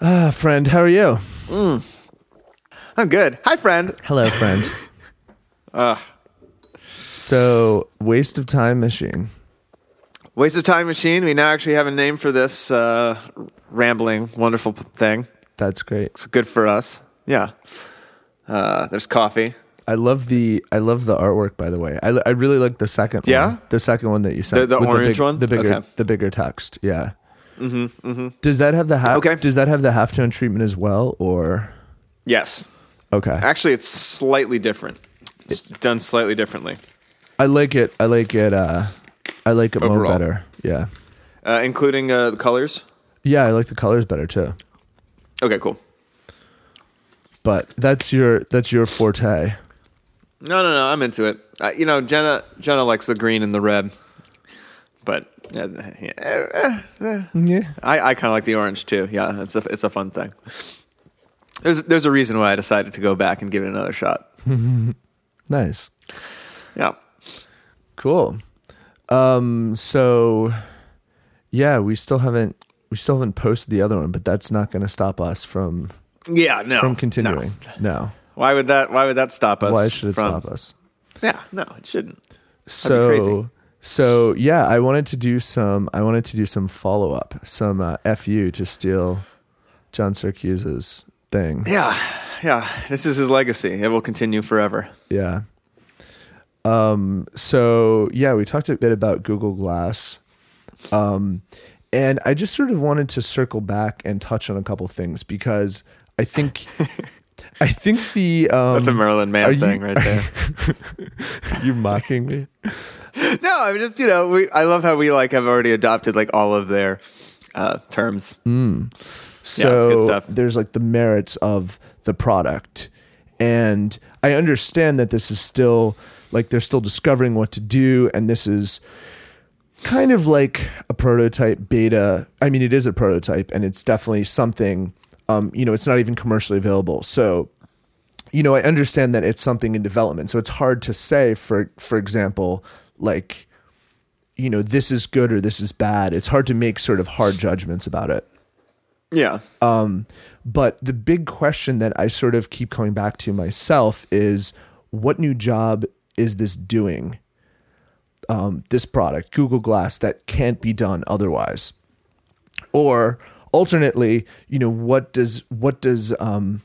Ah, friend, how are you? I'm good. Hi, friend. Hello, friend. So, waste of time machine. Waste of time machine. We now actually have a name for this uh, rambling, wonderful thing. That's great. It's good for us. Yeah. Uh, there's coffee. I love the I love the artwork. By the way, I, I really like the second. Yeah? one. the second one that you sent. The- the orange big- one? the bigger Okay. the bigger text. Yeah. Mm-hmm, mm-hmm. Does that have the half? Okay. Does that have the halftone treatment as well, or Yes. okay? Actually, it's slightly different. It's done slightly differently, I like it. I like it. Uh, I like it more better. Yeah. uh, including uh, the colors. Yeah, I like the colors better too. Okay, cool. But that's your that's your forte. No, no, no. I'm into it. Uh, you know, Jenna. Jenna likes the green and the red, but yeah, Yeah. I, I kind of like the orange too. Yeah, it's a it's a fun thing. There's there's a reason why I decided to go back and give it another shot. Nice. Yeah. Cool. Um. So, yeah, we still haven't we still haven't posted the other one, but that's not going to stop us from Yeah. No. from continuing. No. Why would that Why would that stop us? Why should it from- stop us? Yeah. No, it shouldn't. So. So yeah, I wanted to do some. I wanted to do some follow up, some uh, fu to steal John Siracusa thing. Yeah. Yeah. This is his legacy. It will continue forever. Yeah. Um, so yeah, we talked a bit about Google Glass. Um, and I just sort of wanted to circle back and touch on a couple things because I think I think the um That's a Merlin Mann you- thing right there. you mocking me? no, I mean just you know, we I love how we like have already adopted like all of their uh, terms. So it's good stuff. there's like the merits of the product. And I understand that this is still like they're still discovering what to do and this is kind of like a prototype beta. I mean it is a prototype and it's definitely something um you know it's not even commercially available. So you know I understand that it's something in development. So it's hard to say for for example like you know this is good or this is bad. It's hard to make sort of hard judgments about it. Yeah. um But the big question that I sort of keep coming back to myself is what new job is this doing? Um, this product, Google Glass, that can't be done otherwise. Or alternately, you know, what does what does um,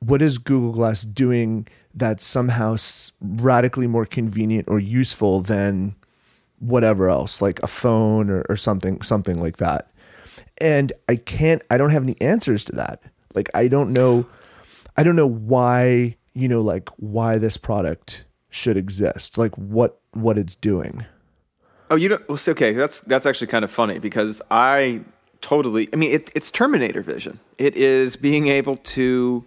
what is Google Glass doing that's somehow radically more convenient or useful than whatever else, like a phone or, or something something like that? and I can't I don't have any answers to that. Like I don't know I don't know why, you know, like why this product should exist. Like what what it's doing. Oh, you don't. Well, okay, that's that's actually kind of funny because I totally. I mean, it, it's Terminator vision. It is being able to,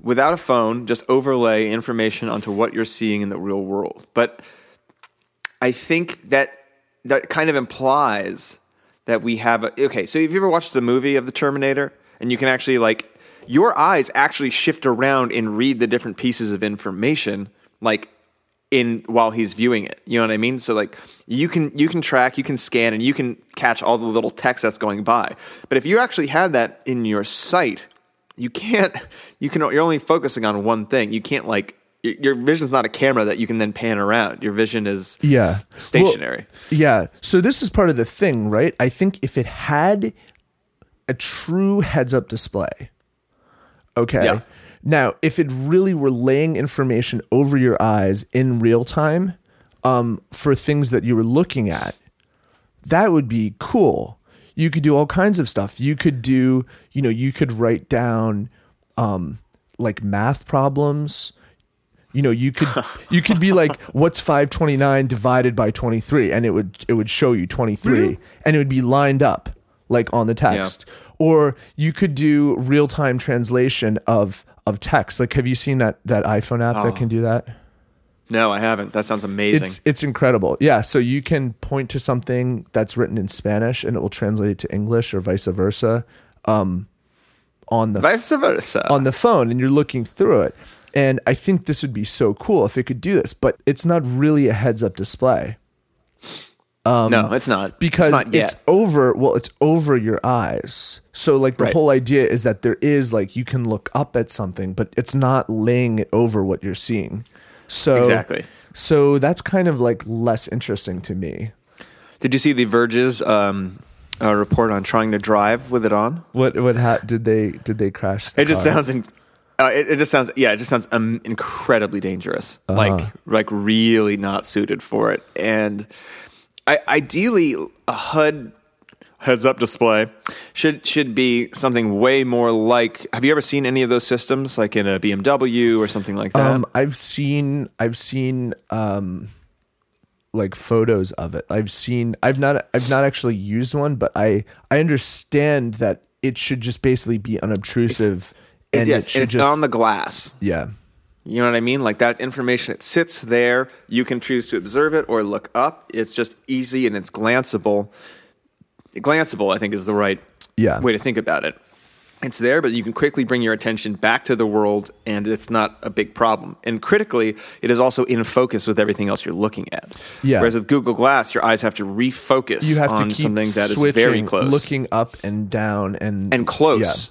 without a phone, just overlay information onto what you're seeing in the real world. But I think that that kind of implies that we have. A, okay, so have you ever watched the movie of the Terminator, and you can actually like your eyes actually shift around and read the different pieces of information, like in while he's viewing it. You know what I mean? So like you can you can track, you can scan, and you can catch all the little text that's going by. But if you actually have that in your sight, you can't. You can. You're only focusing on one thing. You can't like your, your vision's not a camera that you can then pan around. Your vision is Yeah. stationary. Well, yeah. So this is part of the thing, right? I think if it had a true heads up display, okay. Yeah. Now, if it really were laying information over your eyes in real time um, for things that you were looking at, that would be cool. You could do all kinds of stuff. You could do, you know, you could write down um, like math problems. You know, you could you could be like, what's five twenty nine divided by twenty three, and it would it would show you twenty three, and it would be lined up like on the text. Or you could do real time translation of of text. Like, have you seen that that iPhone app that can do that? No, I haven't. That sounds amazing. It's it's incredible. Yeah, so you can point to something that's written in Spanish and it will translate it to English or vice versa um, on the Vice versa. on the phone, and you're looking through it. And I think this would be so cool if it could do this, but it's not really a heads up display. no, it's not because it's, not it's over well it's over your eyes so like the Right. whole idea is that there is like you can look up at something but it's not laying it over what you're seeing so Exactly. so that's kind of like less interesting to me Did you see the Verge's um, uh, report on trying to drive with it on? what what ha- did they did they crash the It just car? sounds. In, uh, it, it just sounds. Yeah, it just sounds um, incredibly dangerous. Uh-huh. Like, like really not suited for it. And I, ideally, a HUD heads up display should should be something way more like. Have you ever seen any of those systems, like in a BMW or something like that? um i've seen i've seen um like photos of it i've seen i've not i've not actually used one but i i understand that it should just basically be unobtrusive and yes, it should it's just on the glass. yeah You know what I mean? Like that information, it sits there. You can choose to observe it or look up. It's just easy and it's glanceable. Glanceable, I think, is the right Yeah. way to think about it. It's there, but you can quickly bring your attention back to the world, and it's not a big problem. And critically, it is also in focus with everything else you're looking at. Yeah. Whereas with Google Glass, your eyes have to refocus you have to keep something that is very close looking up and down and and close.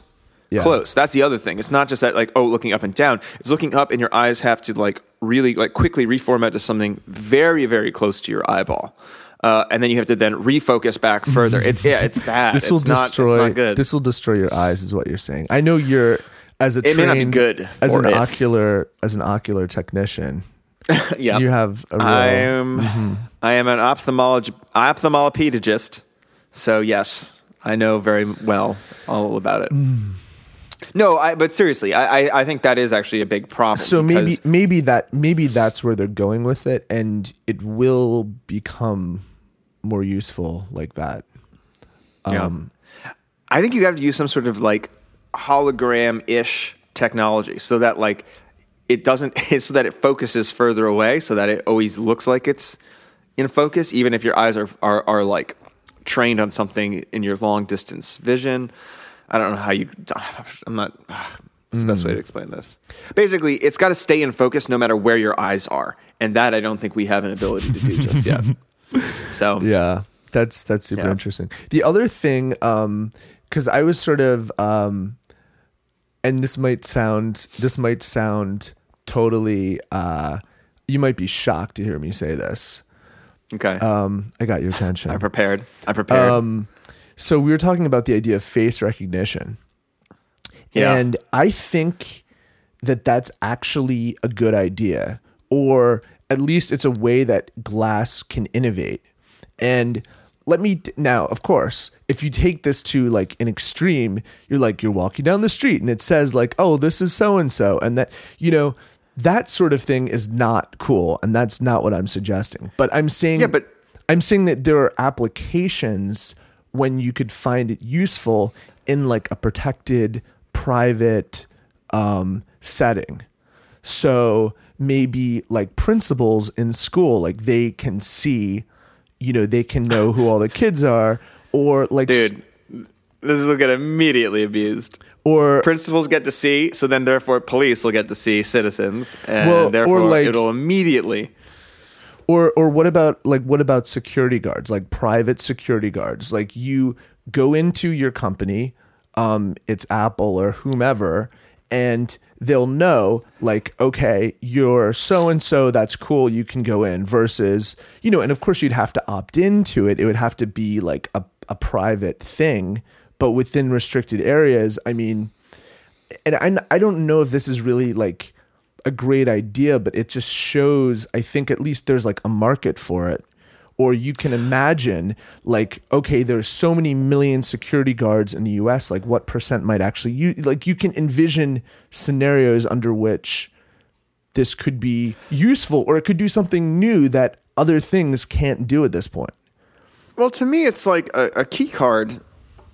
Yeah. Close. That's the other thing. It's not just that like oh looking up and down. It's looking up and your eyes have to like really like quickly reformat to something very very close to your eyeball. Uh, and then you have to then refocus back further. It's yeah, it's bad. This it's will not, destroy. It's not good. This will destroy your eyes, is what you're saying. I know you're as a It may not be good as an it. ocular as an ocular technician. yeah, You have a real. I'm I am an ophthalmolog ophthalmologist. So yes, I know very well all about it. Mm. No, I, but seriously, I, I, I think that is actually a big problem. so maybe maybe that maybe that's where they're going with it, and it will become more useful like that. Um, I think you have to use some sort of like hologram ish technology so that like it doesn't so that it focuses further away so that it always looks like it's in focus even if your eyes are are, are like trained on something in your long distance vision. I don't know how you I'm not what's the best way to explain this? Basically, it's got to stay in focus no matter where your eyes are. And that I don't think we have an ability to do just yet. So Yeah, that's that's super Yeah. interesting. The other thing, um, because I was sort of, um, and this might sound this might sound totally. Uh, you might be shocked to hear me say this. okay. Um, I got your attention. I'm prepared. I'm prepared. Um, so we were talking about the idea of face recognition, Yeah. and I think that that's actually a good idea, or at least it's a way that glass can innovate. And let me now, of course, if you take this to like an extreme, you're like you're walking down the street and it says like, "Oh, this is so and so," and that you know that sort of thing is not cool, and that's not what I'm suggesting. But I'm saying, Yeah, but- I'm saying that there are applications when you could find it useful in like a protected, private um, setting. So maybe like principals in school, like they can see, you know, they can know who all the kids are, or like, Dude, this will get immediately abused. or Principals get to see, so then therefore police will get to see citizens, and Well, therefore like- it'll immediately. or or what about like what about security guards like private security guards like you go into your company um it's apple or whomever and they'll know like okay you're so and so that's cool you can go in versus you know and of course you'd have to opt into it it would have to be like a, a private thing but within restricted areas i mean and I, I don't know if this is really like a great idea, but it just shows, I think at least there's like a market for it. Or you can imagine, like, okay, there's so many million security guards in the US, like, what percent might actually you like, you can envision scenarios under which this could be useful or it could do something new that other things can't do at this point. Well, to me, it's like a, a key card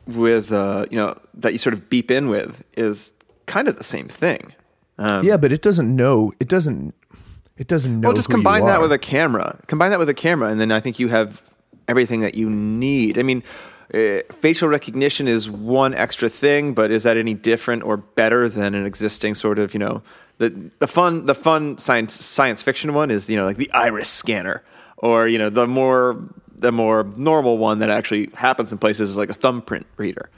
with uh, you know that you sort of beep in with is kind of the same thing. Um, Yeah, but it doesn't know, it doesn't, it doesn't know. Well, just combine that with a camera. Combine that with a camera, and then I think you have everything that you need. I mean, uh, facial recognition is one extra thing, but is that any different or better than an existing sort of you know the the fun the fun science science fiction one is you know like the iris scanner or you know the more the more normal one that actually happens in places is like a thumbprint reader.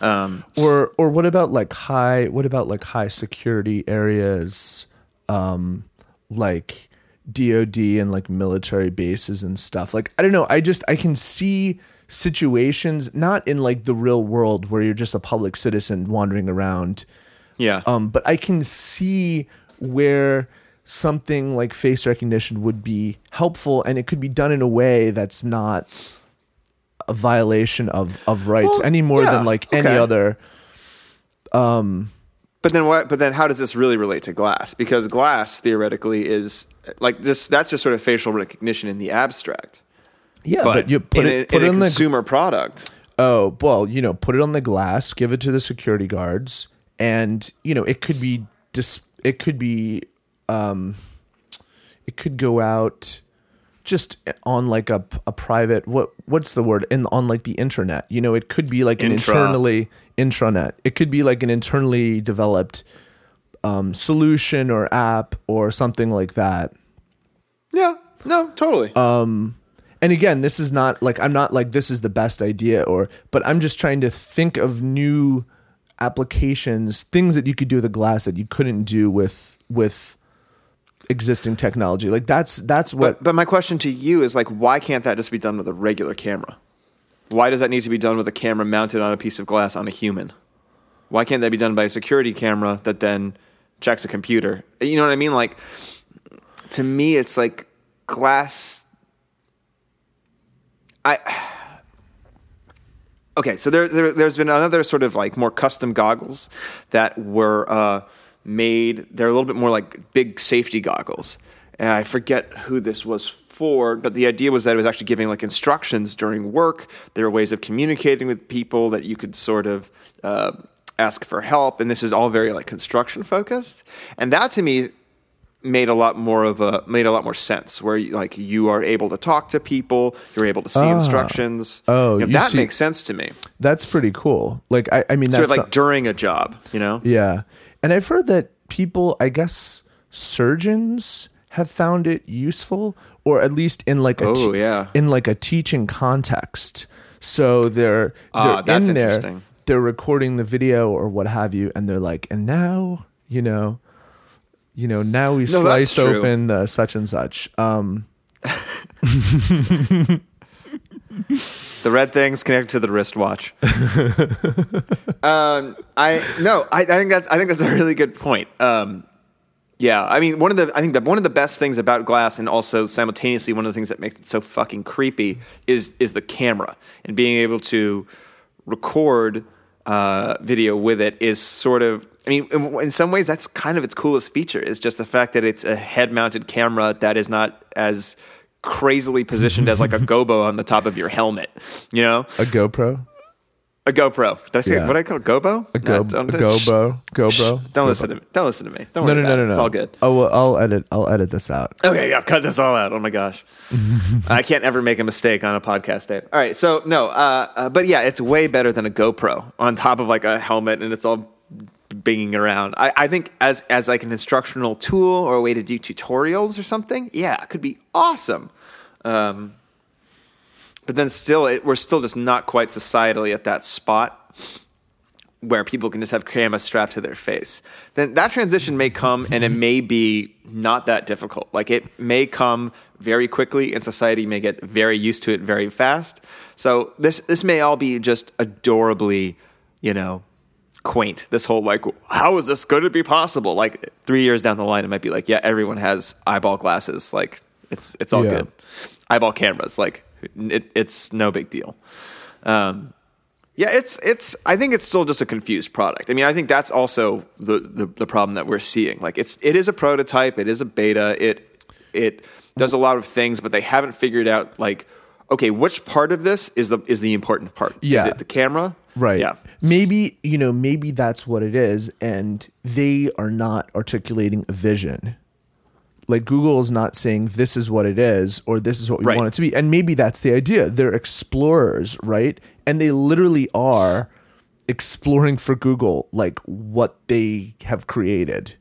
Um, or or what about like high what about like high security areas um like DOD and like military bases and stuff. Like I don't know, I just I can see situations not in like the real world where you're just a public citizen wandering around. yeah. Um but I can see where something like face recognition would be helpful and it could be done in a way that's not a violation of of rights Well, any more yeah, than like any other other But then what? But then how does this really relate to glass? Because glass theoretically is like just that's just sort of facial recognition in the abstract. yeah But, but, you put in it a, put in it a on the consumer product. Oh, well, you know, put it on the glass, give it to the security guards, and you know, it could be dis- it could be um it could go out just on like a a private what what's the word in on like the internet You know, it could be like an Intra. internally intranet. It could be like an internally developed um solution or app or something like that. Yeah. No. Totally. and again this is not like i'm not like this is the best idea or but i'm just trying to think of new applications things that you could do with a glass that you couldn't do with with existing technology like that's that's what But but my question to you is like, why can't that just be done with a regular camera? Why does that need to be done with a camera mounted on a piece of glass on a human? Why can't that be done by a security camera that then checks a computer? You know what I mean? Like, to me, it's like glass. I. Okay, so there, there, there's been another sort of like more custom goggles that were uh, made. They're a little bit more like big safety goggles, and I forget who this was for. But the idea was that it was actually giving like instructions during work. There were ways of communicating with people that you could sort of uh, ask for help, and this is all very like construction focused. And that to me made a lot more of a made a lot more sense where you, like you are able to talk to people you're able to see instructions Oh, You know, you that see- makes sense to me that's pretty cool like i, I mean sort that's of like not- during a job you know yeah and i've heard that people i guess surgeons have found it useful or at least in like a Oh, yeah. in like a teaching context so they're they're Ah, that's in there interesting. they're recording the video or what have you and they're like and now you know you know now we No, slice open the such and such um the red things connected to the wristwatch um i no I, I think that's i think that's a really good point um yeah, I mean, one of the I think that one of the best things about glass, and also simultaneously one of the things that makes it so fucking creepy, is is the camera and being able to record uh, video with it is sort of. I mean, in, in some ways, that's kind of its coolest feature. Is just the fact that it's a head-mounted camera that is not as crazily positioned as like a gobo on the top of your helmet. You know, a gopro a GoPro. Did I say Yeah. what I call gobo? a, go, No, don't- GoPro Shh, GoPro Don't listen to me. Don't listen to me. Don't no worry no about no no it. no It's all good. oh well, I'll edit I'll edit this out Okay, yeah, cut this all out. Oh my gosh, I can't ever make a mistake on a podcast, Dave. All right, so no, uh, uh, but yeah, it's way better than a GoPro on top of like a helmet, and it's all binging around. I, I think as as like an instructional tool or a way to do tutorials or something, yeah, it could be awesome. Um, but then still, it, we're still just not quite societally at that spot where people can just have cameras strapped to their face. Then that transition may come and it may be not that difficult. Like it may come very quickly and society may get very used to it very fast. So this this may all be just adorably, you know, quaint. This whole like how is this going to be possible? Like 3 years down the line it might be like yeah, everyone has eyeball glasses. Like it's it's all Yeah. good. Eyeball cameras like it, it's no big deal. Um, yeah, it's it's. I think it's still just a confused product. I mean, I think that's also the, the the problem that we're seeing. Like, it's it is a prototype. It is a beta. It it does a lot of things, but they haven't figured out like, okay, which part of this is the is the important part? Yeah. is it the camera? Right. Yeah. Maybe, you know, maybe that's what it is. And they are not articulating a vision. Like Google is not saying this is what it is or this is what we Right. want it to be. And maybe that's the idea. They're explorers, right? And they literally are exploring for Google like what they have created.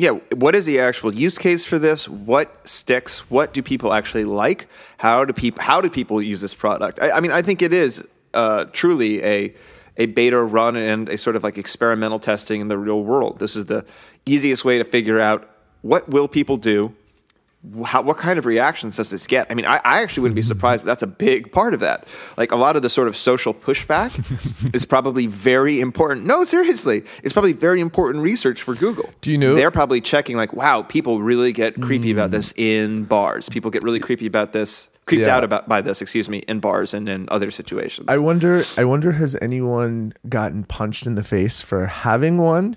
yeah, what is the actual use case for this? What sticks? What do people actually like? How do people how do people use this product? I, I mean, I think it is uh, truly a a beta run and a sort of like experimental testing in the real world. This is the easiest way to figure out what will people do how, what kind of reactions does this get? I mean, I, I actually wouldn't be surprised, but that's a big part of that. Like a lot of the sort of social pushback is probably very important. No, seriously, it's probably very important research for Google. Do you know- They're probably checking, like, wow, people really get creepy about this in bars. People get really creepy about this, creeped Yeah. out about by this, excuse me, in bars and in other situations. I wonder. I wonder has anyone gotten punched in the face for having one?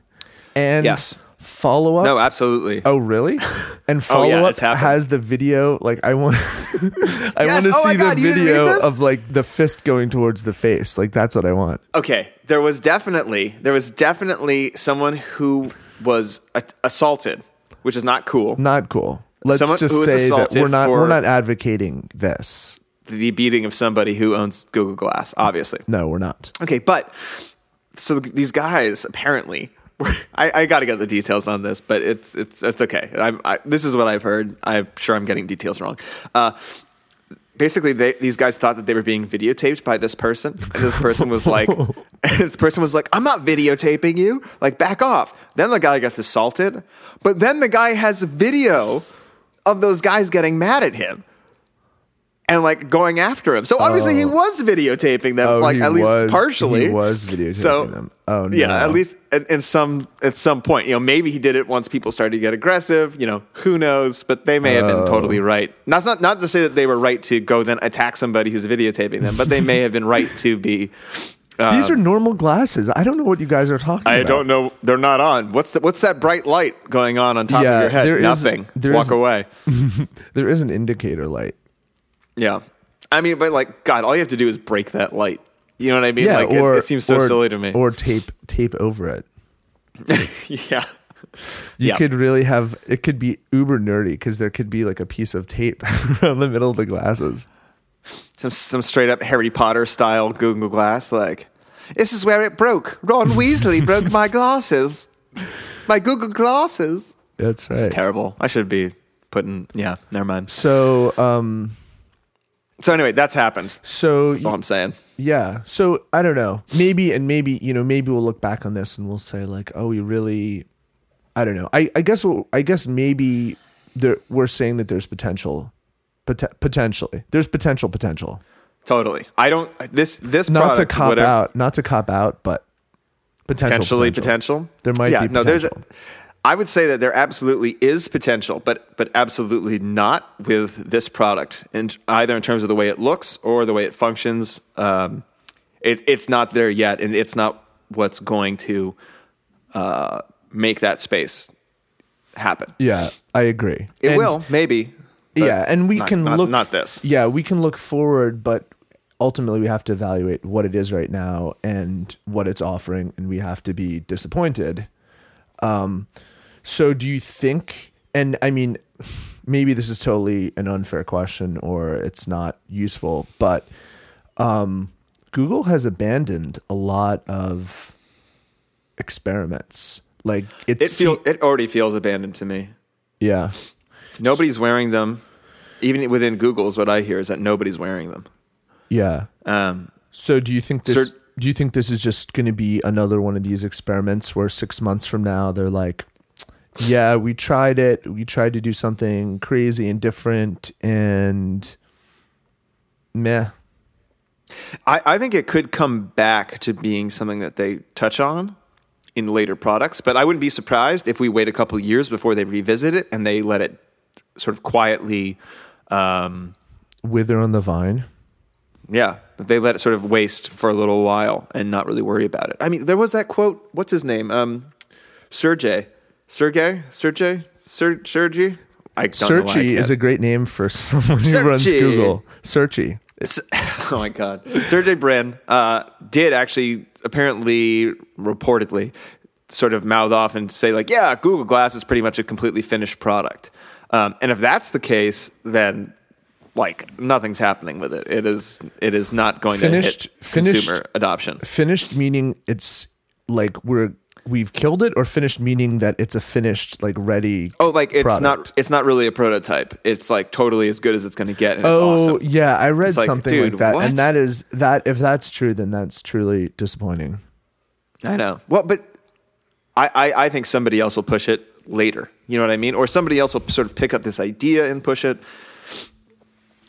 And Yes. follow up. no, absolutely. Oh really? And Oh, follow yeah, up has the video. Like I want, I Yes! want to Oh see God, the you didn't read video of like the fist going towards the face. Like that's what I want. Okay, there was definitely there was definitely someone who was a- assaulted, which is not cool. Not cool. Let's Someone just say that we're not we're not advocating this. the beating of somebody who owns Google Glass, obviously. No, we're not. Okay, but so these guys apparently I, I got to get the details on this, but it's it's it's okay. I'm, I, this is what I've heard. I'm sure I'm getting details wrong. Uh, basically, they, these guys thought that they were being videotaped by this person, and this person was like, this person was like, "I'm not videotaping you. Like, back off." Then the guy gets assaulted, but then the guy has a video of those guys getting mad at him. And like going after him, so obviously he Oh. was videotaping them, Oh, like at least was- partially. he was videotaping so, them. Oh, yeah, at least at, in some at some point, you know, maybe he did it once people started to get aggressive. You know, who knows? But they may have been Oh. totally right. That's not not to say that they were right to go then attack somebody who's videotaping them, but they may have been right to be. Uh, These are normal glasses. I don't know what you guys are talking I about. I don't know. They're not on. What's the, what's that bright light going on on top Yeah, of your head? there is- Nothing. there Walk is- away. There is an indicator light. Yeah. I mean, but like, God, all you have to do is break that light. You know what I mean? Yeah, like, it- or it, seems so or- silly to me. Or tape tape over it. yeah. You Yeah. could really have it could be uber nerdy because there could be like a piece of tape around the middle of the glasses. some some straight up Harry Potter style Google Glass. Like, this is where it broke. Ron Weasley broke my glasses, my Google glasses. That's right. It's terrible. I should be putting. Yeah, never mind. So um So anyway, that's happened. so That's all I'm saying. Yeah. So I don't know. Maybe and maybe you know maybe we'll look back on this and we'll say like, oh, we really. I don't know. I I guess I guess maybe there, we're saying that there's potential, pot- potentially there's potential potential. Totally. I don't. This this Not to cop whatever- out. Not to cop out, but potential. potentially potential. There might yeah, be no. There's. A, potential. I would say that there absolutely is potential, but but absolutely not with this product, and either in terms of the way it looks or the way it functions. Um, it, it's not there yet, and it's not what's going to uh, make that space happen. Yeah, I agree. It And- will maybe. Yeah, and we not- can not- look not this. Yeah, we can look forward, but ultimately we have to evaluate what it is right now and what it's offering, and we have to be disappointed. Um, so do you think? And I mean, maybe this is totally an unfair question, or it's not useful, but um, Google has abandoned a lot of experiments. Like It feel it already feels abandoned to me. yeah. Nobody's wearing them. Even within Google, is what I hear is that nobody's wearing them. Yeah. Um, So do you think this Cer- do you think this is just going to be another one of these experiments where 6 months from now they're like yeah, we tried it. We tried to do something crazy and different and meh. I, I think it could come back to being something that they touch on in later products, but I wouldn't be surprised if we wait a couple of years before they revisit it and they let it sort of quietly, um, Wither on the vine. yeah, they let it sort of waste for a little while and not really worry about it. I mean, there was that quote. What's his name? Um, Sergey, Sergey, Sergey, Ser- Sergey. I don't know why I Searchy is a great name for someone who runs Google. Searchy. Oh my god, Sergey Brin uh, did actually apparently reportedly sort of mouth off and say like, yeah, Google Glass is pretty much a completely finished product. Um, and if that's the case, then like nothing's happening with it. It is it is not going Finished- to hit finished- consumer adoption. Finished meaning it's like we're we've killed it, or finished meaning that it's a finished, like ready. Oh, like it's product. not it's not really a prototype. It's like totally as good as it's going to get, and it's oh awesome. yeah, I read like, something dude, like that, what? and that is that. If that's true, then that's truly disappointing. I know. Well, but I, I I think somebody else will push it later. You know what I mean? Or somebody else will sort of pick up this idea and push it.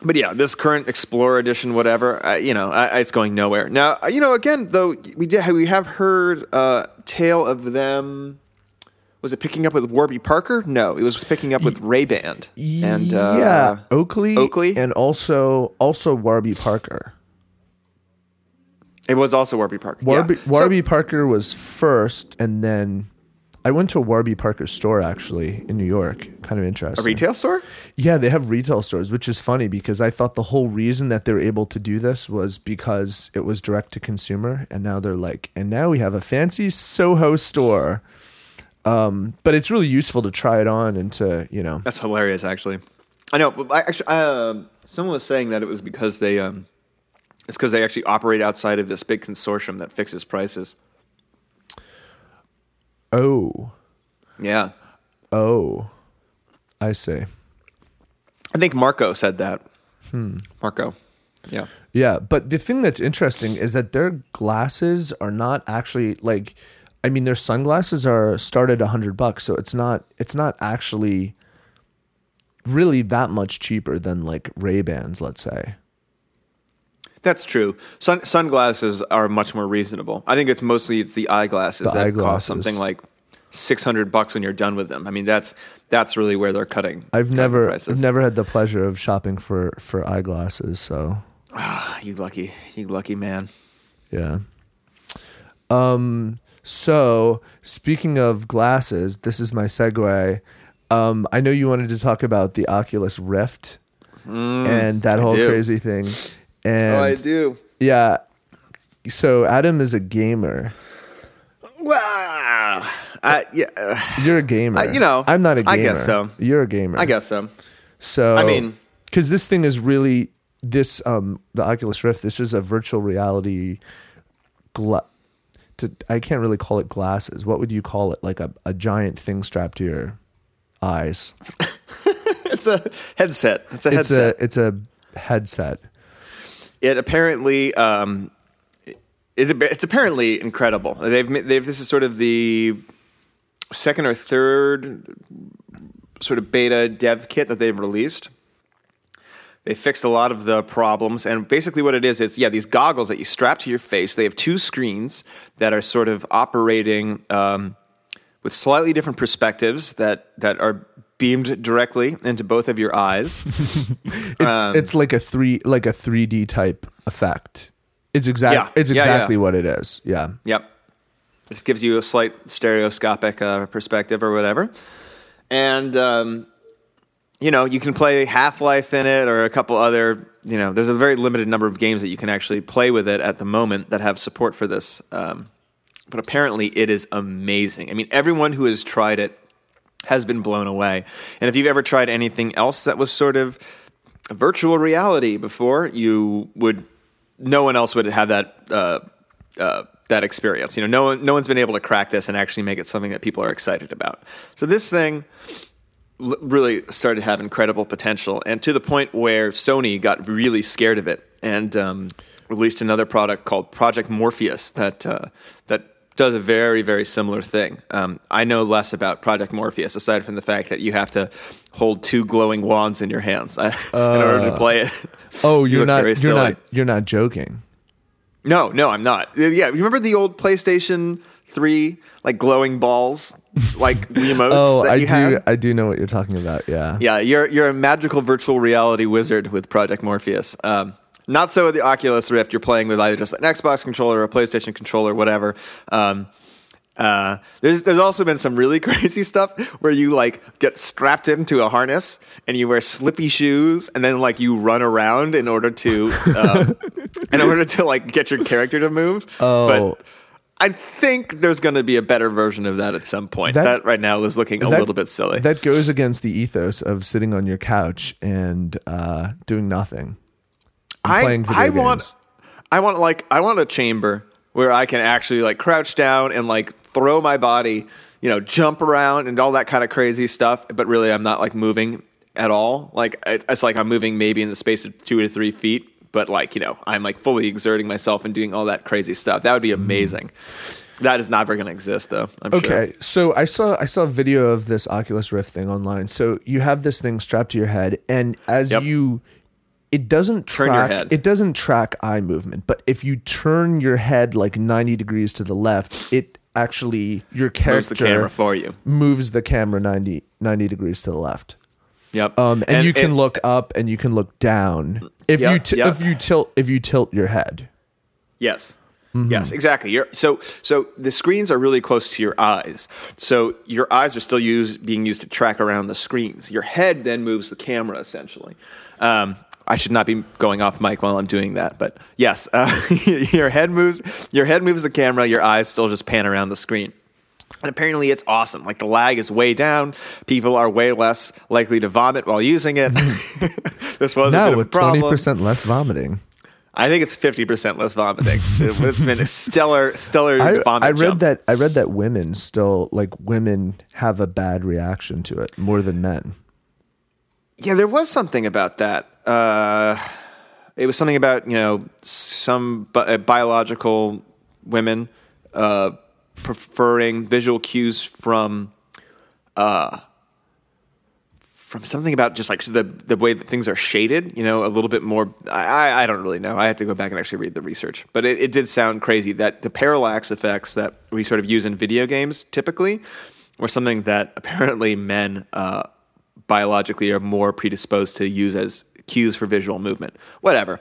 But yeah, this current Explorer edition, whatever, uh, you know, I, I- it's going nowhere. Now, uh, you know, again, though, we did we have heard uh, tale of them. Was it picking up with Warby Parker? No, it was picking up with Ray Ban. And uh, yeah, Oakley, Oakley? and also also Warby Parker. it was also Warby Parker. Warby, yeah. So- Warby Parker was first, and then I went to a Warby Parker store actually in New York. Kind of interesting. a retail store. Yeah, they have retail stores, which is funny because I thought the whole reason that they're able to do this was because it was direct to consumer, and now they're like, and now we have a fancy Soho store. Um, but it's really useful to try it on and to you know. That's hilarious, actually. I know. But I actually, um someone was saying that it was because they, um, it's because they actually operate outside of this big consortium that fixes prices. Oh, Yeah, oh, I see. I think Marco said that. Hmm. Marco. Yeah. Yeah, but the thing that's interesting is that their glasses are not actually like I mean their sunglasses are started a hundred bucks, so it's not it's not actually really that much cheaper than like Ray Bans, let's say. That's true. Sun, sunglasses are much more reasonable. I think it's mostly it's the eyeglasses The that eyeglasses. cost something like six hundred bucks when you're done with them. I mean, that's that's really where they're cutting. I've cutting never prices. I've never had the pleasure of shopping for for eyeglasses, so Ah, you lucky, you lucky man. yeah. Um so speaking of glasses, this is my segue. Um I know you wanted to talk about the Oculus Rift and that whole Mm, crazy thing. And oh, I do. Yeah. So Adam is a gamer. Wow. I, yeah, uh, You're a gamer. I- you know, I'm not a gamer. I guess so. You're a gamer. I guess so. so. I mean- because this thing is really this um the Oculus Rift. This is a virtual reality. Gla- to, I can't really call it glasses. What would you call it? Like a, a giant thing strapped to your eyes. It's a headset. It's a It's headset. a it's a headset. It apparently um, is it's apparently incredible. They've they've this is sort of the second or third sort of beta dev kit that they've released. They fixed a lot of the problems, and basically what it is is yeah these goggles that you strap to your face. They have two screens that are sort of operating um, with slightly different perspectives that that are beamed directly into both of your eyes. It's Um, it's like a three like a 3D type effect. It's exact. Yeah. It's Yeah, yeah. exactly what it is. Yeah. Yep. This gives you a slight stereoscopic uh, perspective or whatever. And, um, you know, you can play Half Life in it or a couple other, you know, there's a very limited number of games that you can actually play with it at the moment that have support for this. Um, but apparently it is amazing. I mean, everyone who has tried it has been blown away. And if you've ever tried anything else that was sort of virtual reality before, you would no one else would have that uh, uh, that experience. You know, no one no one's been able to crack this and actually make it something that people are excited about. So this thing l- really started to have incredible potential, and to the point where Sony got really scared of it and um, released another product called Project Morpheus that uh, that does a very very similar thing. Um, I know less about Project Morpheus aside from the fact that you have to hold two glowing wands in your hands in order to play it. Oh, You you're not. You're silly. not. You're not joking. No, no, I'm not. Yeah, you remember the old PlayStation Three like glowing balls, like remotes Oh, that I you do. had? I do know what you're talking about. Yeah. Yeah, you're you're a magical virtual reality wizard with Project Morpheus. Um, not so with the Oculus Rift. You're playing with either just an Xbox controller or a PlayStation controller, whatever. Um, uh, there's there's also been some really crazy stuff where you like get strapped into a harness and you wear slippy shoes and then like you run around in order to um, in order to like get your character to move. Oh. But I think there's going to be a better version of that at some point. That- That, right now is looking a That- little bit silly. That goes against the ethos of sitting on your couch and uh, doing nothing. I, I games. want I want like I want a chamber where I can actually like crouch down and like throw my body, you know, jump around and all that kind of crazy stuff. But really, I'm not like moving at all. Like it's like I'm moving maybe in the space of two to three feet, but like you know, I'm like fully exerting myself and doing all that crazy stuff. That would be mm. amazing. That is never going to exist, though. I'm sure. Okay, so I saw I saw a video of this Oculus Rift thing online. So you have this thing strapped to your head, and as Yep. you, it doesn't Turn track. your head. It doesn't track eye movement, but if you turn your head like ninety degrees to the left, it actually your character Moves the camera for you. moves the camera 90, 90 degrees to the left. Yep. Um, and, you can look up and you can look down if you t- yep. if you tilt if you tilt your head. Yes. Mm-hmm. Yes, exactly. You're, so, so the screens are really close to your eyes. So your eyes are still used, being used to track around the screens. Your head then moves the camera essentially. Um, I should not be going off mic while I'm doing that, but yes, uh, your head moves. Your head moves the camera. Your eyes still just pan around the screen. And apparently, it's awesome. Like the lag is way down. People are way less likely to vomit while using it. this was a bit Now of a with twenty percent less vomiting. I think it's fifty percent less vomiting. it's been a stellar, stellar I, vomit I read jump. that I read that women still like women have a bad reaction to it more than men. Yeah, there was something about that. Uh, it was something about you know some bi- uh, biological women uh, preferring visual cues from uh, from something about just like the the way that things are shaded. You know, a little bit more. I I- don't really know. I have to go back and actually read the research, but it, it did sound crazy that the parallax effects that we sort of use in video games typically were something that apparently men uh, biologically are more predisposed to use as cues for visual movement. Whatever.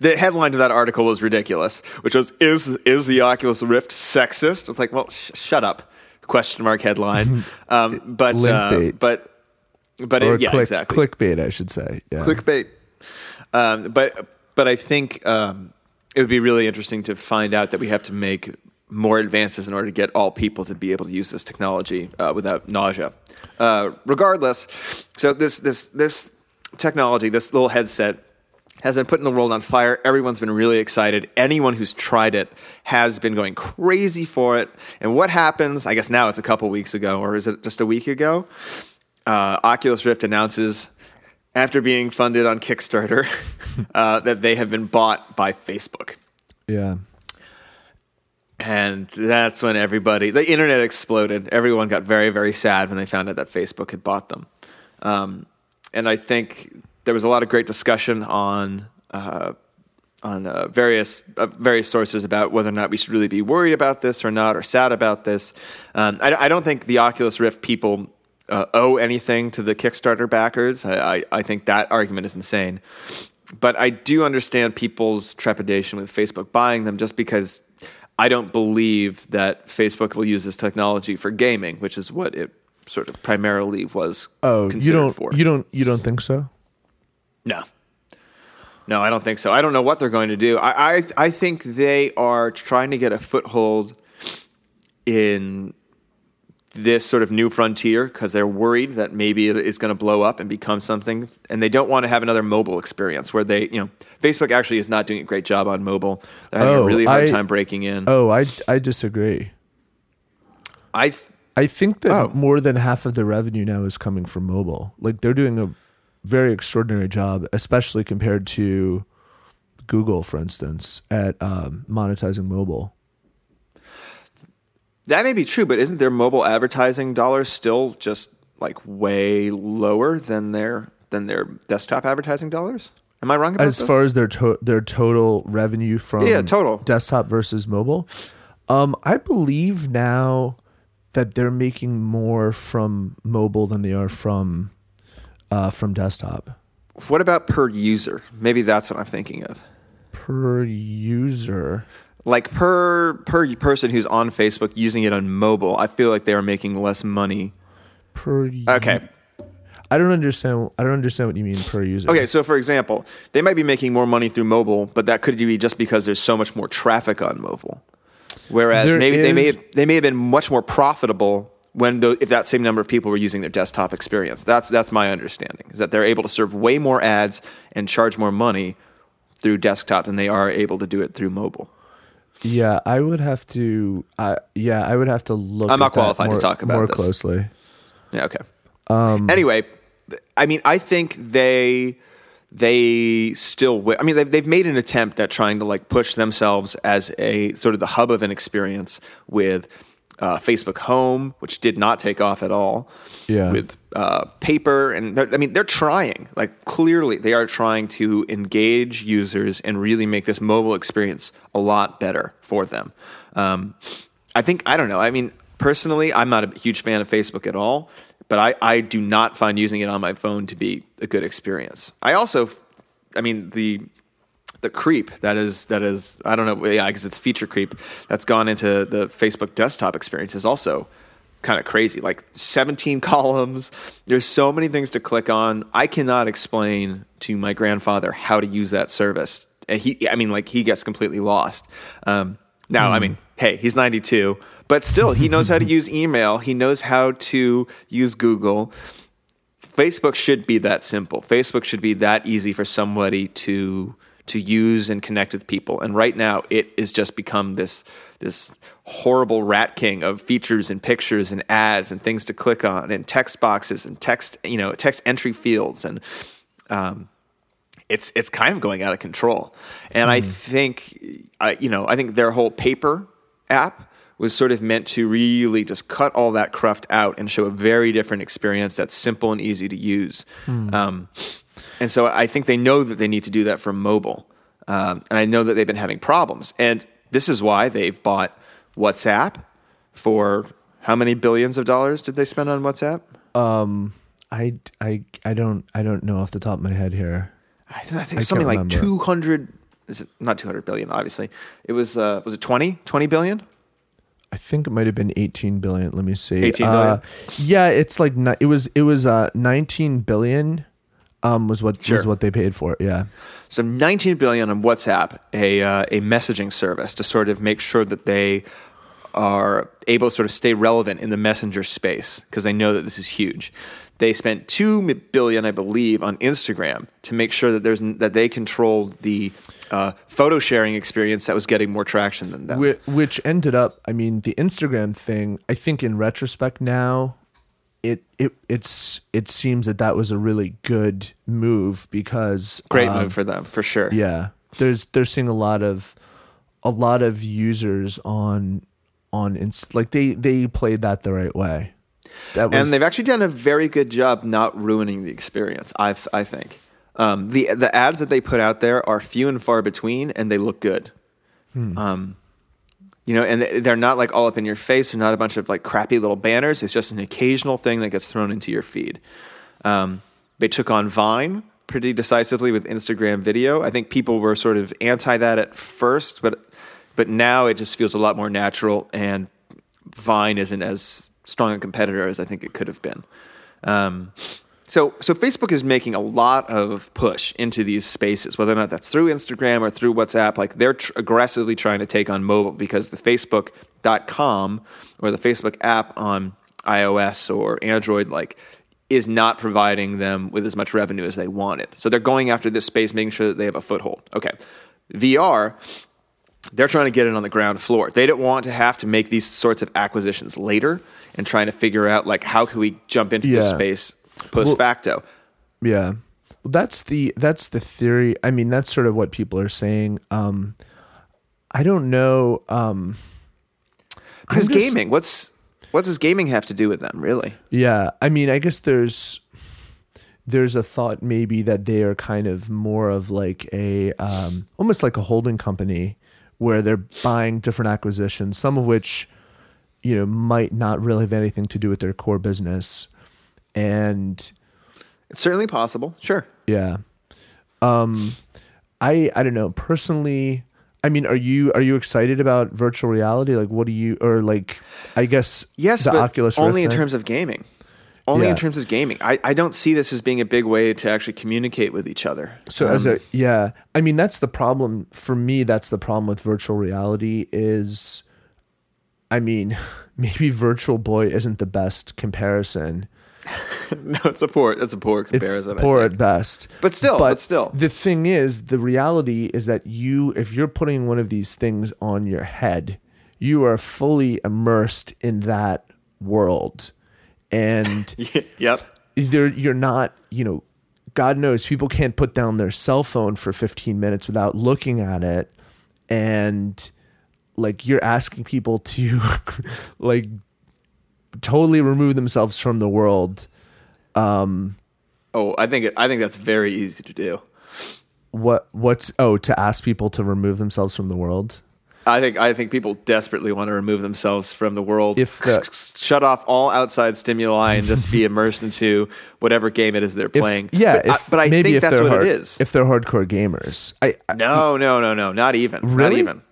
The headline to that article was ridiculous, which was "Is is the Oculus Rift sexist?" It's like, well, sh- shut up. Question mark headline. um, but uh, but but it, yeah, click, exactly. clickbait, I should say. Yeah. Clickbait. Um, but but I think um, it would be really interesting to find out that we have to make more advances in order to get all people to be able to use this technology uh, without nausea. Uh, regardless, so this this this technology, this little headset. Has been putting the world on fire. Everyone's been really excited. Anyone who's tried it has been going crazy for it. And what happens? I guess now it's a couple weeks ago, or is it just a week ago? uh, Oculus Rift announces, after being funded on Kickstarter, uh, that they have been bought by Facebook. Yeah. And that's when everybody, the internet exploded. Everyone got very, very sad when they found out that Facebook had bought them. Um, and I think there was a lot of great discussion on uh, on uh, various uh, various sources about whether or not we should really be worried about this or not, or sad about this. Um, I, I don't think the Oculus Rift people uh, owe anything to the Kickstarter backers. I, I, I think that argument is insane. But I do understand people's trepidation with Facebook buying them, just because I don't believe that Facebook will use this technology for gaming, which is what it sort of primarily was Oh, you don't for. you don't you don't think so? No. No, I don't think so. I don't know what they're going to do. I, I, I think they are trying to get a foothold in this sort of new frontier because they're worried that maybe it is going to blow up and become something, and they don't want to have another mobile experience where they, you know, Facebook actually is not doing a great job on mobile. They're having Oh, a really hard I- time breaking in. Oh, I I disagree. I th- I think that Oh. more than half of the revenue now is coming from mobile. Like they're doing a very extraordinary job, especially compared to Google, for instance, at um, monetizing mobile. that may be true, but isn't their mobile advertising dollars still just like way lower than their than their desktop advertising dollars? Am I wrong about As this? far as their to- their total revenue from Yeah, total. desktop versus mobile, um, I believe now that they're making more from mobile than they are from uh, from desktop What about per user? Maybe that's what I'm thinking of. per user. Like per per person who's on Facebook using it on mobile, I feel like they are making less money. Per Okay. I don't understand. I don't understand what you mean per user. Okay, so for example, they might be making more money through mobile, but that could be just because there's so much more traffic on mobile. Whereas There maybe they may have, they may have been much more profitable when the, if that same number of people were using their desktop experience. That's that's my understanding is that they're able to serve way more ads and charge more money through desktop than they are able to do it through mobile. Yeah, I would have to. Uh, yeah, I would have to look. I'm not qualified to talk about more this. closely. Yeah. Okay. anyway, I mean, I think they they still. wi- I mean, they've they've made an attempt at trying to like push themselves as a sort of the hub of an experience with uh, Facebook Home, which did not take off at all. Yeah. With uh, paper, and I mean, they're trying. Like clearly, they are trying to engage users and really make this mobile experience a lot better for them. Um, I think I don't know. I mean, personally, I'm not a huge fan of Facebook at all, but I, I do not find using it on my phone to be a good experience. I also, I mean, the the creep that is that is I don't know, yeah, because it's feature creep that's gone into the Facebook desktop experience is also kind of crazy. Like 17 columns. There's so many things to click on. I cannot explain to my grandfather how to use that service. And he, I mean, like he gets completely lost. Um, now, I mean, hey, he's 92, but still, he knows how to use email. He knows how to use Google. Facebook should be that simple. Facebook should be that easy for somebody to to use and connect with people. And right now, it has just become this this horrible rat king of features and pictures and ads and things to click on and text boxes and text you know text entry fields and um, it's it's kind of going out of control. And I think I you know I think their whole paper app was sort of meant to really just cut all that cruft out and show a very different experience that's simple and easy to use. Um, and so I think they know that they need to do that for mobile. Um, and I know that they've been having problems. And this is why they've bought WhatsApp for how many billions of dollars did they spend on WhatsApp? I, I, I don't I don't know off the top of my head here. I, th- I think I something like 200 is it not 200 billion obviously. It was uh, was it 20 20 billion? I think it might have been 18 billion. Let me see. 18 Uh, yeah, it's like it was it was uh 19 billion um was what Sure. was what they paid for it. Yeah. So 19 billion on WhatsApp, a uh, a messaging service to sort of make sure that they are able to sort of stay relevant in the messenger space because they know that this is huge. They spent 2 billion, I believe, on Instagram to make sure that there's that they controlled the uh, photo sharing experience that was getting more traction than. Whi- which ended up i mean the instagram thing i think in retrospect now it it it's it seems that that was a really good move because Great um, move for them, for sure. yeah there's they're seeing a lot of a lot of users on on Inst- like they they played that the right way that was and they've actually done a very good job not ruining the experience. I I think um, the the ads that they put out there are few and far between, and they look good. Um, you know, and they- they're not like all up in your face. They're not a bunch of like crappy little banners. It's just an occasional thing that gets thrown into your feed. Um, they took on Vine pretty decisively with Instagram video. I think people were sort of anti that at first, but but now it just feels a lot more natural, and Vine isn't as strong a competitor as I think it could have been. Um, so, so Facebook is making a lot of push into these spaces, whether or not that's through Instagram or through WhatsApp. Like they're tr- aggressively trying to take on mobile because the Facebook.com or the Facebook app on iOS or Android, like, is not providing them with as much revenue as they wanted. So they're going after this space, making sure that they have a foothold. Okay, VR they're trying to get it on the ground floor. They don't want to have to make these sorts of acquisitions later and trying to figure out like how can we jump into this space post Well- facto. Yeah. Well, that's the that's the theory. I mean, that's sort of what people are saying. Um I don't know um Because gaming, what's what does gaming have to do with them, really? yeah, I mean, I guess there's there's a thought maybe that they are kind of more of like a um almost like a holding company where they're buying different acquisitions, some of which you know might not really have anything to do with their core business. And It's certainly possible. Sure. Yeah. Um I I don't know. Personally, I mean, are you are you excited about virtual reality? Like what do you or like I guess Yes, the but Oculus only Rift in thing? terms of gaming. Only Yeah. in terms of gaming. I, I don't see this as being a big way to actually communicate with each other. So as Um, a yeah, I mean that's the problem for me. That's the problem with virtual reality is, I mean, maybe Virtual Boy isn't the best comparison. no, it's a poor. It's a poor comparison. I poor at best. But still, but still. the thing is, the reality is that you, if you're putting one of these things on your head, you are fully immersed in that world, and yep. you're not, you know, God knows people can't put down their cell phone for 15 minutes without looking at it, and like you're asking people to like totally remove themselves from the world. um Oh, I think it, I think that's very easy to do. What what's oh to ask people to remove themselves from the world? I think I think people desperately want to remove themselves from the world. If the- shut off all outside stimuli and just be immersed into whatever game it is they're If- playing. yeah, but, I, but I maybe think if that's what hard, it is. If they're hardcore gamers, I, I no, no, no, no, not even. Not even.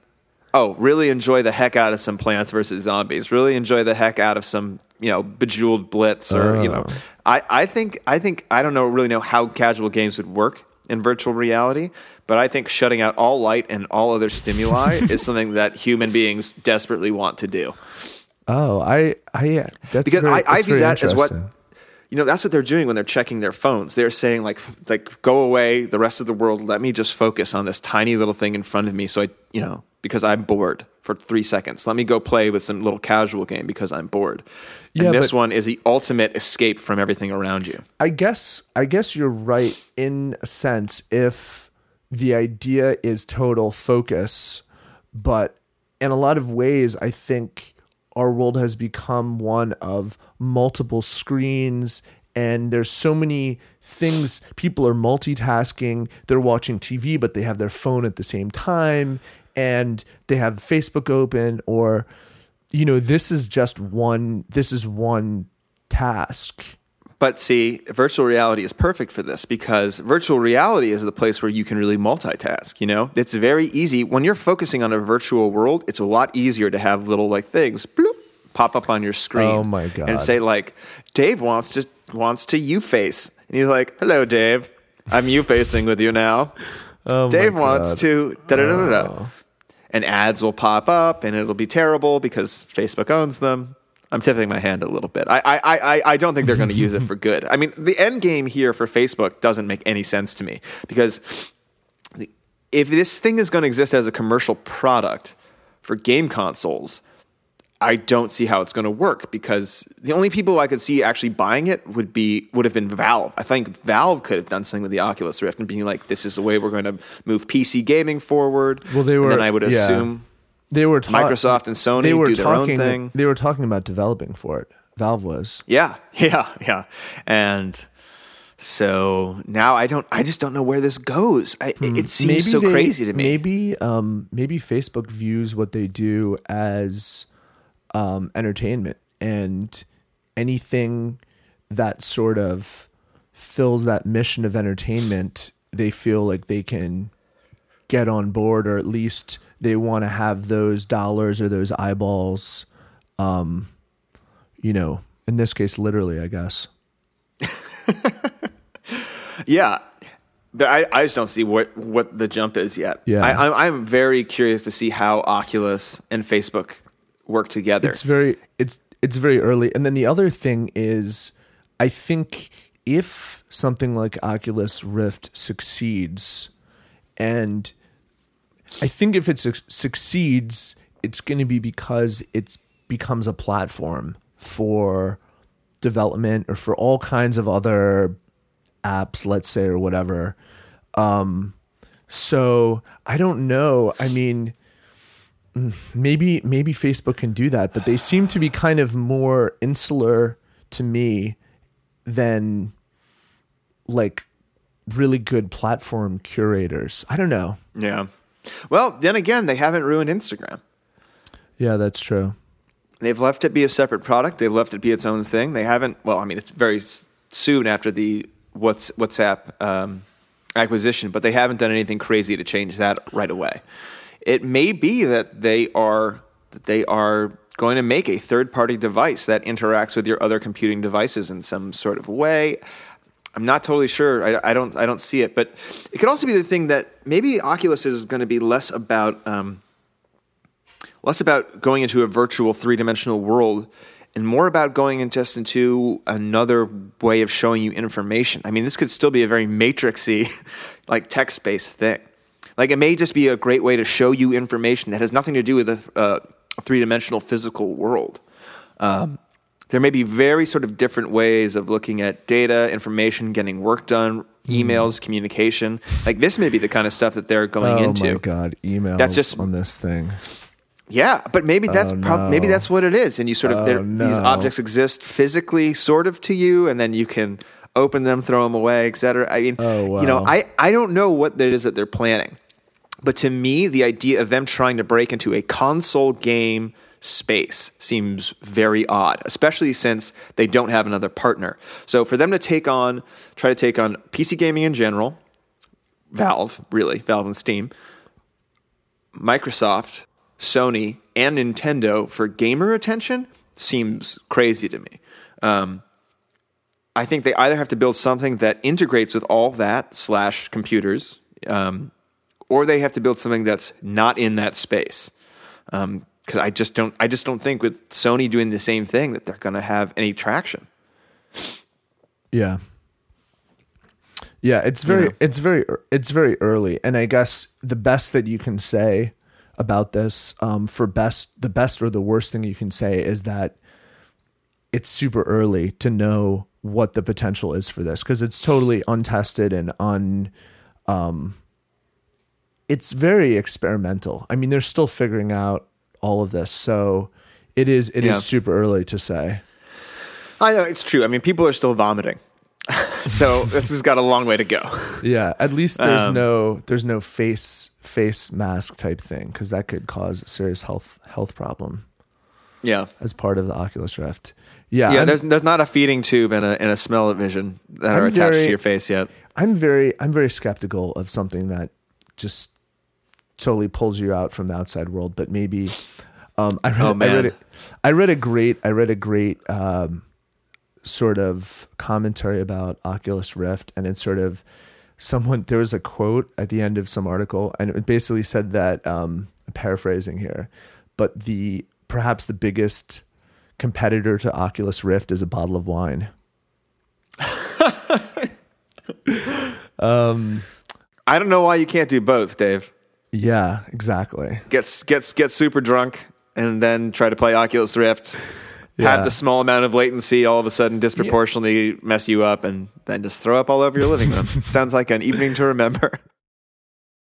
Oh, really enjoy the heck out of some Plants vs Zombies. Really enjoy the heck out of some you know Bejeweled Blitz or you know. Oh. I I think I think I don't know really know how casual games would work in virtual reality, but I think shutting out all light and all other stimuli is something that human beings desperately want to do. oh I I that's because very, I, I view that as what you know that's what they're doing when they're checking their phones they're saying like like go away the rest of the world let me just focus on this tiny little thing in front of me so i you know because i'm bored for three seconds. Let me go play with some little casual game because i'm bored. Yeah, and this one is the ultimate escape from everything around you. I guess I guess you're right in a sense if the idea is total focus, but in a lot of ways I think our world has become one of multiple screens and there's so many things. People are multitasking, they're watching TV but they have their phone at the same time and they have Facebook open or you know this is just one this is one task. But see, virtual reality is perfect for this because virtual reality is the place where you can really multitask. You know, it's very easy when you're focusing on a virtual world. It's a lot easier to have little like things bloop, pop up on your screen. Oh my God. And say like, Dave wants to wants to you face, and he's like, "Hello, Dave. I'm you facing with you now." Oh my Dave wants to da da da da da. Oh. And ads will pop up, and it'll be terrible because Facebook owns them. I'm tipping my hand a little bit. I I I, I don't think they're going to use it for good. I mean, the end game here for Facebook doesn't make any sense to me because if this thing is going to exist as a commercial product for game consoles, I don't see how it's going to work because the only people I could see actually buying it would be would have been Valve. I think Valve could have done something with the Oculus Rift and being like, "This is the way we're going to move PC gaming forward." Well, they And were- then I would yeah. assume They were ta- Microsoft and Sony they were do their own talking, thing. They were talking about developing for it. Valve was. Yeah, yeah, yeah. And so now I don't. I just don't know where this goes. I, It seems so they- crazy to me. Maybe, um, maybe Facebook views what they do as um, entertainment, and anything that sort of fills that mission of entertainment, they feel like they can get on board, or at least they want to have those dollars or those eyeballs. Um, you know, in this case, literally, I guess. Yeah, but I, I just don't see what what the jump is yet. Yeah. I, I'm I'm very curious to see how Oculus and Facebook work together. it's very it's it's very early. And then the other thing is i think if something like oculus rift succeeds and i think if it suc succeeds it's going to be because it becomes a platform for development or for all kinds of other apps let's say or whatever. Um so i don't know. I mean maybe maybe Facebook can do that, but they seem to be kind of more insular to me than like really good platform curators. I don't know. yeah. Well, then again, they haven't ruined Instagram. Yeah, that's true. They've left it be a separate product. They've left it be its own thing. They haven't. Well, I mean, it's very soon after the what's WhatsApp um, acquisition, but they haven't done anything crazy to change that right away. It may be that they are that they are going to make a third-party device that interacts with your other computing devices in some sort of way. I'm not totally sure. I, I don't. I don't see it, but it could also be the thing that maybe Oculus is going to be less about. Um, less about going into a virtual three dimensional world and more about going in just into another way of showing you information. I mean, this could still be a very matrixy, like text based thing. Like it may just be a great way to show you information that has nothing to do with a, uh, a three dimensional physical world. Um, there may be very sort of different ways of looking at data, information, getting work done, emails, communication. Like this may be the kind of stuff that they're going oh into. Oh my god, emails That's just- on this thing. Yeah, but maybe that's Oh, prob- maybe that's what it is, and you sort of Oh, there- these objects exist physically, sort of to you, and then you can open them, throw them away, etc. I mean, Oh, you know. I I don't know what it is that they're planning, but to me, the idea of them trying to break into a console game space seems very odd, especially since they don't have another partner. So for them to take on, try to take on PC gaming in general, Valve, really, Valve and Steam, Microsoft, Sony, and Nintendo for gamer attention seems crazy to me. Um, I think they either have to build something that integrates with all that slash computers, um, or they have to build something that's not in that space. Because I just don't, I just don't think with Sony doing the same thing that they're going to have any traction. Yeah. Yeah, it's very know? it's very it's very early and I guess the best that you can say about this um for best the best or the worst thing you can say is that it's super early to know what the potential is for this because it's totally untested and un um it's very experimental. I mean, they're still figuring out all of this. So it is it is Yeah. super early to say. I know it's true. I mean, people are still vomiting, so this has got a long way to go. Yeah, at least there's Um, no there's no face face mask type thing because that could cause a serious health health problem Yeah. as part of the Oculus Rift. Yeah, Yeah, I'm, there's there's not a feeding tube and a and a Smell-O-Vision that I'm are attached very- to your face yet. I'm very I'm very skeptical of something that just totally pulls you out from the outside world. But maybe um, I read Oh, I read a, I read a great I read a great um, sort of commentary about Oculus Rift, and it sort of someone there was a quote at the end of some article, and it basically said that um, paraphrasing here, but the perhaps the biggest competitor to Oculus Rift is a bottle of wine. um, I don't know why you can't do both, Dave. Yeah, exactly. Get get get super drunk and then try to play Oculus Rift. Yeah. Have the small amount of latency all of a sudden disproportionately mess you up, and then just throw up all over your living room. Sounds like an evening to remember.